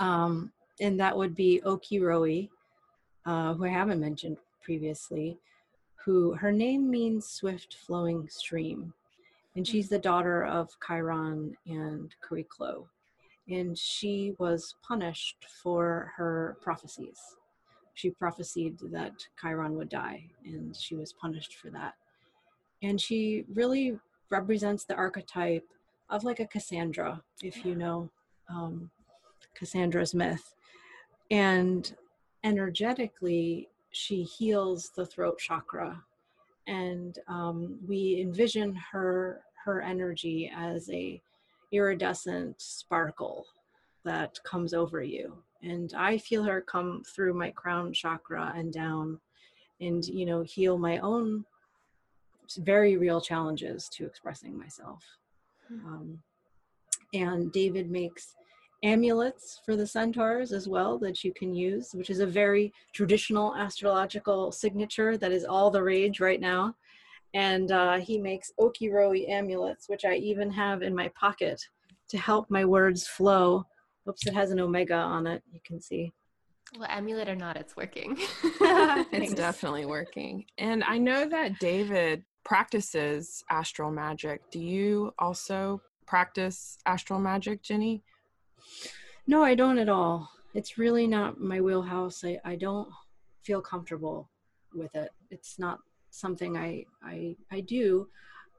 Um, and that would be Okyrhoe, uh, who I haven't mentioned previously, who her name means swift flowing stream. And she's the daughter of Chiron and Chariklo. And she was punished for her prophecies she prophesied that Chiron would die, and she was punished for that. and she really represents the archetype of like a Cassandra, if you know um, Cassandra's myth. And energetically, she heals the throat chakra. And um, we envision her her energy as a iridescent sparkle that comes over you. And I feel her come through my crown chakra and down and, you know, heal my own very real challenges to expressing myself. Hmm. Um, and David makes amulets for the centaurs as well that you can use, which is a very traditional astrological signature that is all the rage right now. And uh, he makes okyrhoe amulets, which I even have in my pocket to help my words flow. Oops, it has an omega on it, you can see. Well, amulet or not, it's working. it's definitely working. And I know that David practices astral magic. Do you also practice astral magic, Jenny? No, I don't at all. It's really not my wheelhouse. I, I don't feel comfortable with it. It's not something I, I I do.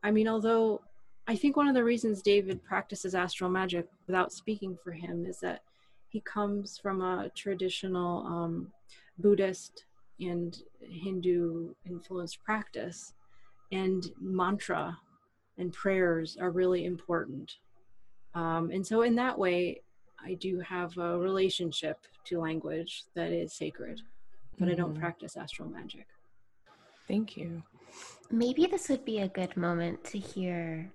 I mean, although I think one of the reasons David practices astral magic without speaking for him is that he comes from a traditional um, Buddhist and Hindu influenced practice, and mantra and prayers are really important. Um, and so, in that way, I do have a relationship to language that is sacred, but mm-hmm. I don't mm-hmm. practice astral magic. Thank you. Maybe this would be a good moment to hear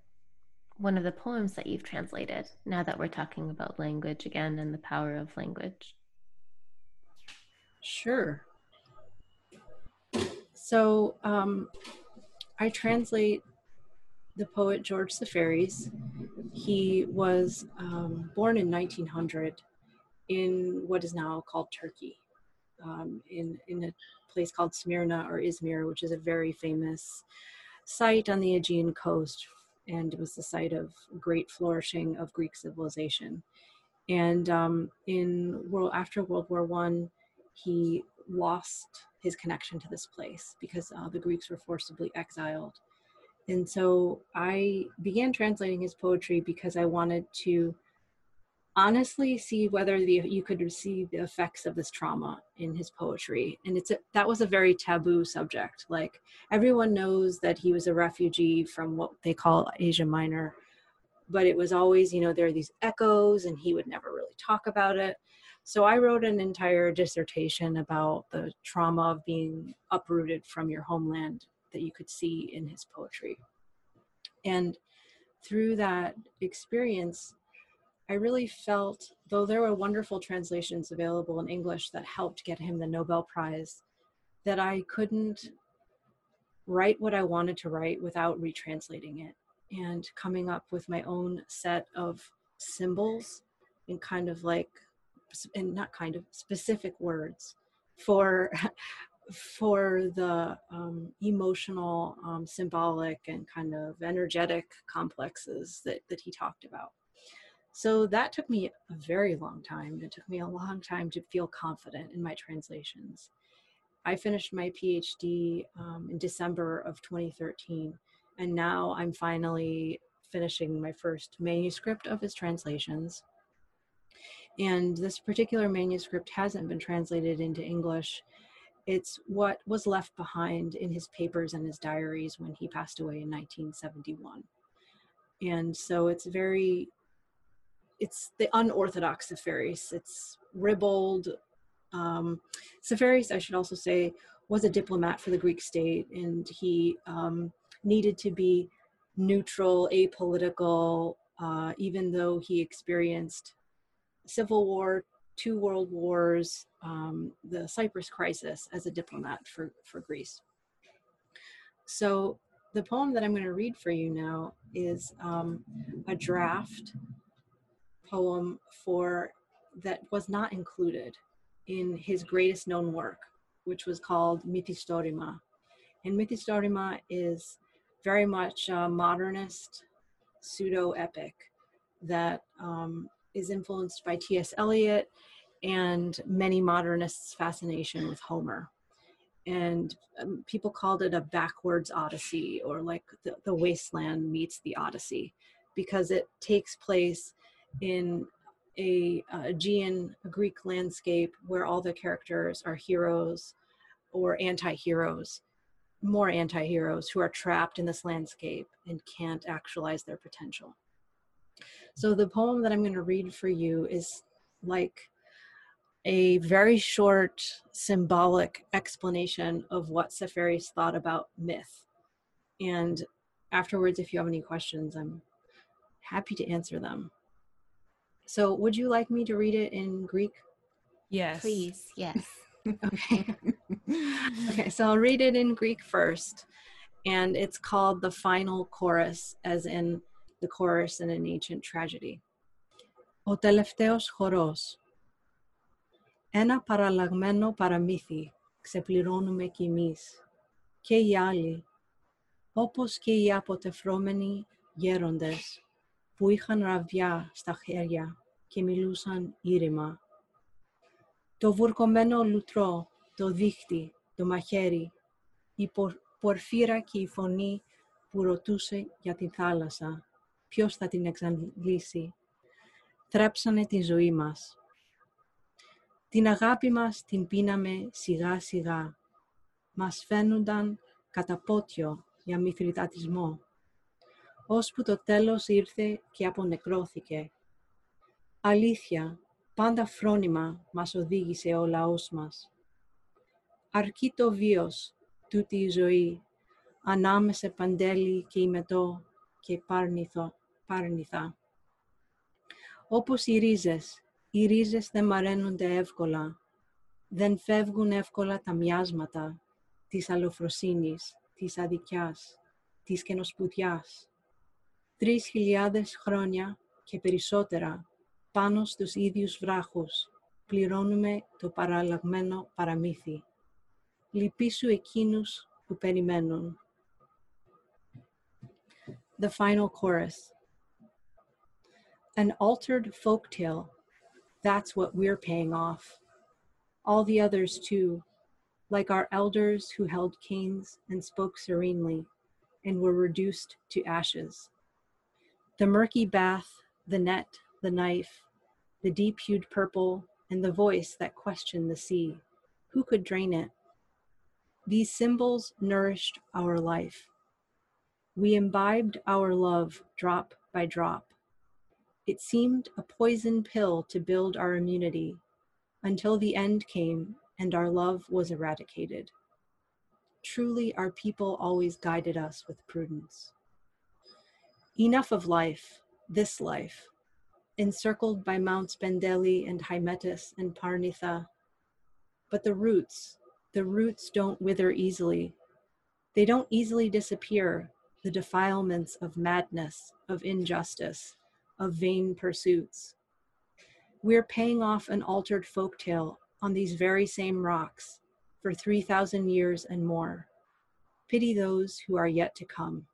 one of the poems that you've translated now that we're talking about language again and the power of language. Sure. So um, I translate the poet George Seferis. He was um, born in 1900 in what is now called Turkey, um, in, in a place called Smyrna or Izmir, which is a very famous site on the Aegean coast. And it was the site of great flourishing of Greek civilization. And um, in world after World War One, he lost his connection to this place because uh, the Greeks were forcibly exiled. And so I began translating his poetry because I wanted to honestly see whether the, you could receive the effects of this trauma in his poetry. And it's a, that was a very taboo subject. Like everyone knows that he was a refugee from what they call asia minor but it was always you know there are these echoes and he would never really talk about it. So I wrote an entire dissertation about the trauma of being uprooted from your homeland that you could see in his poetry. And through that experience, I really felt, though there were wonderful translations available in English that helped get him the Nobel Prize, that I couldn't write what I wanted to write without retranslating it and coming up with my own set of symbols and kind of like and not kind of specific words for for the um, emotional um, symbolic and kind of energetic complexes that, that he talked about so that took me a very long time it took me a long time to feel confident in my translations i finished my phd um, in december of 2013 and now i'm finally finishing my first manuscript of his translations and this particular manuscript hasn't been translated into English. It's what was left behind in his papers and his diaries when he passed away in 1971. And so it's very, it's the unorthodox Seferis. It's ribald. Um, I should also say, was a diplomat for the Greek state, and he um, needed to be neutral, apolitical, uh, even though he experienced Civil War, two world wars, um, the Cyprus crisis as a diplomat for, for Greece. So the poem that I'm going to read for you now is um, a draft poem for that was not included in his greatest known work, which was called Mythistorema. And Mythistorema is very much a modernist pseudo epic that um, is influenced by T.S. Eliot and many modernists' fascination with Homer. And um, people called it a backwards odyssey or like the, the wasteland meets the odyssey because it takes place in a, uh, a Aegean, Greek landscape where all the characters are heroes or anti-heroes, more anti-heroes who are trapped in this landscape and can't actualize their potential. So the poem that I'm going to read for you is like a very short symbolic explanation of what Seferis thought about myth. And afterwards, if you have any questions, I'm happy to answer them. So, would you like me to read it in Greek? Yes. Please, yes. okay. okay, so I'll read it in Greek first. And it's called the final chorus, as in the chorus in an ancient tragedy. Ο τελευταίος χορός. Ένα παραλλαγμένο παραμύθι ξεπληρώνουμε κι εμείς και οι άλλοι, όπως και οι αποτεφρώμενοι γέροντες που είχαν ραβιά στα χέρια και μιλούσαν ήρεμα. Το βουρκωμένο λουτρό, το δίχτυ, το μαχαίρι, η πορφύρα και η φωνή που ρωτούσε για τη θάλασσα, ποιος θα την εξαντλήσει, θρέψανε τη ζωή μας. Την αγάπη μας την πίναμε σιγά σιγά. Μας φαίνονταν κατά πότιο για μυθριτατισμό. Ώσπου το τέλος ήρθε και απονεκρώθηκε. Αλήθεια, πάντα φρόνημα μας οδήγησε ο λαός μας. Αρκεί το βίος, τούτη η ζωή, ανάμεσα παντέλη και ημετό και πάρνηθο, πάρνηθα. Όπως οι ρίζες, οι ρίζες δεν μαραίνονται εύκολα, δεν φεύγουν εύκολα τα μοιάσματα της αλλοφροσύνης, της αδικιάς, της καινοσπουδιάς. Τρεις χιλιάδες χρόνια και περισσότερα πάνω στους ίδιους βράχους πληρώνουμε το παραλλαγμένο παραμύθι. Λυπήσου εκείνους που περιμένουν. The final chorus. An altered folk tale That's what we're paying off. All the others, too, like our elders who held canes and spoke serenely and were reduced to ashes. The murky bath, the net, the knife, the deep hued purple, and the voice that questioned the sea. Who could drain it? These symbols nourished our life. We imbibed our love drop by drop it seemed a poison pill to build our immunity until the end came and our love was eradicated. Truly, our people always guided us with prudence. Enough of life, this life, encircled by Mounts Pendeli and Hymettus and Parnitha. But the roots, the roots don't wither easily. They don't easily disappear, the defilements of madness, of injustice, of vain pursuits. We're paying off an altered folktale on these very same rocks for 3,000 years and more. Pity those who are yet to come.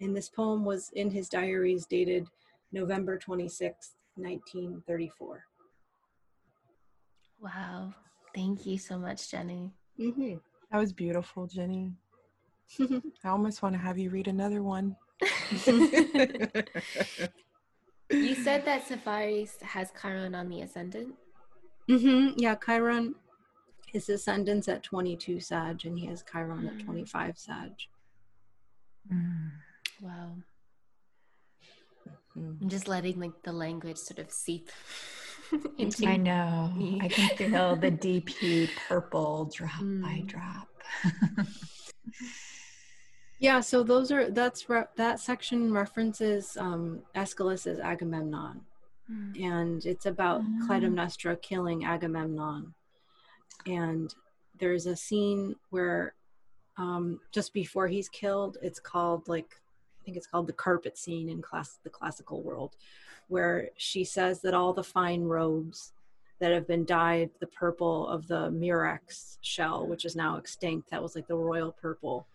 And this poem was in his diaries dated November 26, 1934. Wow. Thank you so much, Jenny. Mm-hmm. That was beautiful, Jenny. I almost want to have you read another one. You said that Seferis has Chiron on the ascendant? Mm-hmm. Yeah, Chiron, his ascendant's at 22 Sag, and he has Chiron mm. at 25 Sag. Mm. Wow. Mm-hmm. I'm just letting like the language sort of seep into I know. Me. I can feel the deep hued purple drop mm. by drop. Yeah, so those are that's re- that section references um, Aeschylus's Agamemnon, mm. and it's about mm. Clytemnestra killing Agamemnon, and there's a scene where um, just before he's killed, it's called like I think it's called the carpet scene in class the classical world, where she says that all the fine robes that have been dyed the purple of the murex shell, which is now extinct, that was like the royal purple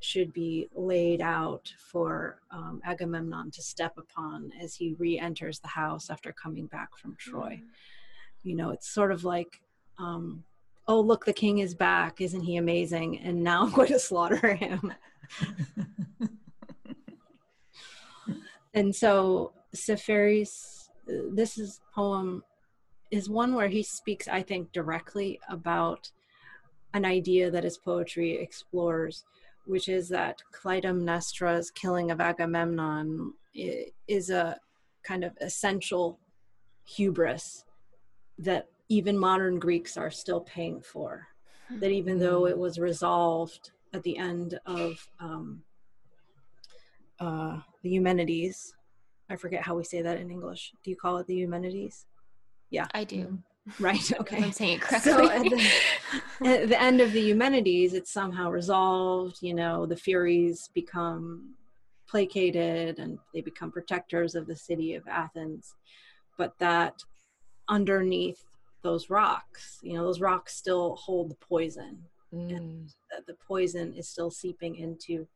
should be laid out for um, Agamemnon to step upon as he re enters the house after coming back from Troy. Mm. You know, it's sort of like um, oh look the king is back isn't he amazing and now i'm going to slaughter him and so Seferis, this is poem is one where he speaks, I think, directly about an idea that his poetry explores, which is that Clytemnestra's killing of Agamemnon is a kind of essential hubris that even modern Greeks are still paying for. That even though it was resolved at the end of um, uh, the Eumenides, I forget how we say that in English. Do you call it the Eumenides? Yeah. I do. Right. Okay. I'm saying it correctly. So at the, at the end of the Eumenides, it's somehow resolved. You know, the Furies become placated and they become protectors of the city of Athens. But that underneath those rocks, you know, those rocks still hold the poison. Mm. And the poison is still seeping into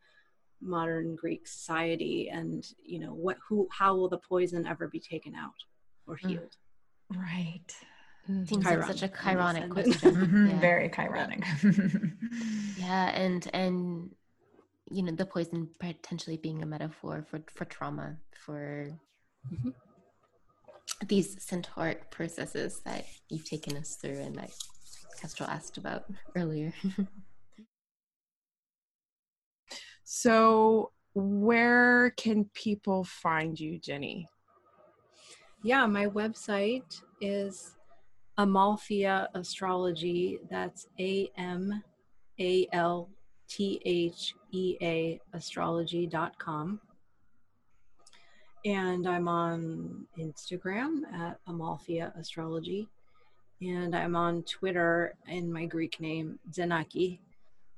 modern Greek society and you know what who how will the poison ever be taken out or mm. healed? Mm. Right. Seems like such a chironic question. mm-hmm. yeah. Very chironic. yeah, and and you know the poison potentially being a metaphor for for trauma for mm-hmm. these centauric processes that you've taken us through and that Kestrel asked about earlier. So, where can people find you, Jenny? Yeah, my website is Amalthea Astrology. That's A M A L T H E A astrology.com. And I'm on Instagram at Amalthea Astrology. And I'm on Twitter in my Greek name, Tzenaki,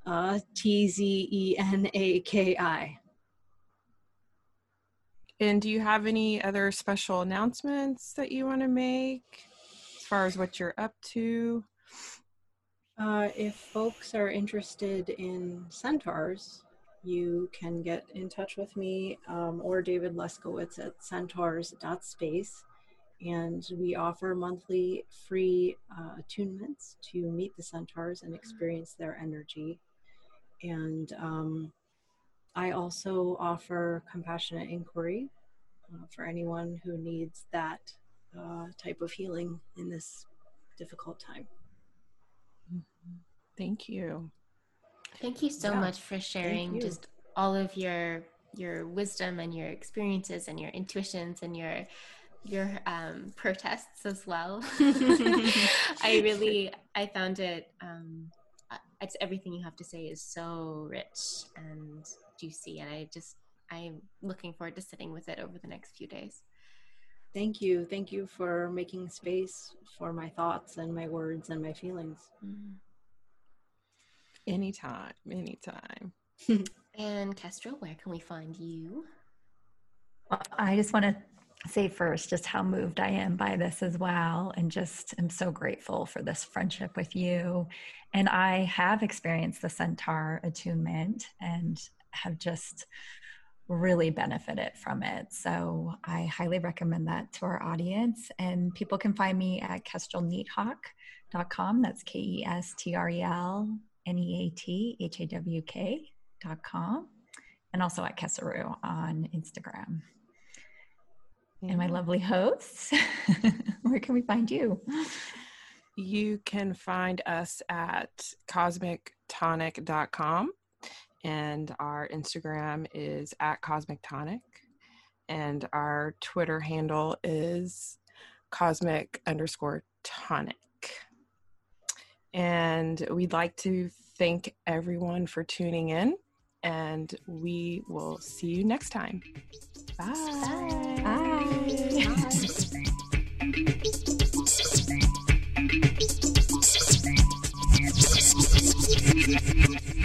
uh, T Z E N A K I. And do you have any other special announcements that you want to make as far as what you're up to? Uh, if folks are interested in centaurs, you can get in touch with me um, or David Leskowitz at centaurs.space. And we offer monthly free uh, attunements to meet the centaurs and experience their energy. And um, I also offer compassionate inquiry uh, for anyone who needs that uh, type of healing in this difficult time. Mm-hmm. Thank you. Thank you so yeah. much for sharing just all of your your wisdom and your experiences and your intuitions and your your um, protests as well. I really I found it um, it's everything you have to say is so rich and juicy and i just i'm looking forward to sitting with it over the next few days. Thank you. Thank you for making space for my thoughts and my words and my feelings. Mm. anytime anytime. And Kestrel, where can we find you? Well, i just want to say first just how moved I am by this as well. And just am so grateful for this friendship with you. And I have experienced the centaur attunement and have just really benefited from it. So I highly recommend that to our audience. And people can find me at kestrelneathawk.com. That's K E S T R E L N E A T H A W K.com. And also at Keseru on Instagram and my mm-hmm. lovely hosts. Where can we find you? You can find us at cosmictonic.com and our Instagram is at Cosmic Tonic and our Twitter handle is cosmic underscore tonic. And we'd like to thank everyone for tuning in and we will see you next time. Bye. Bye. Bye. Thank you.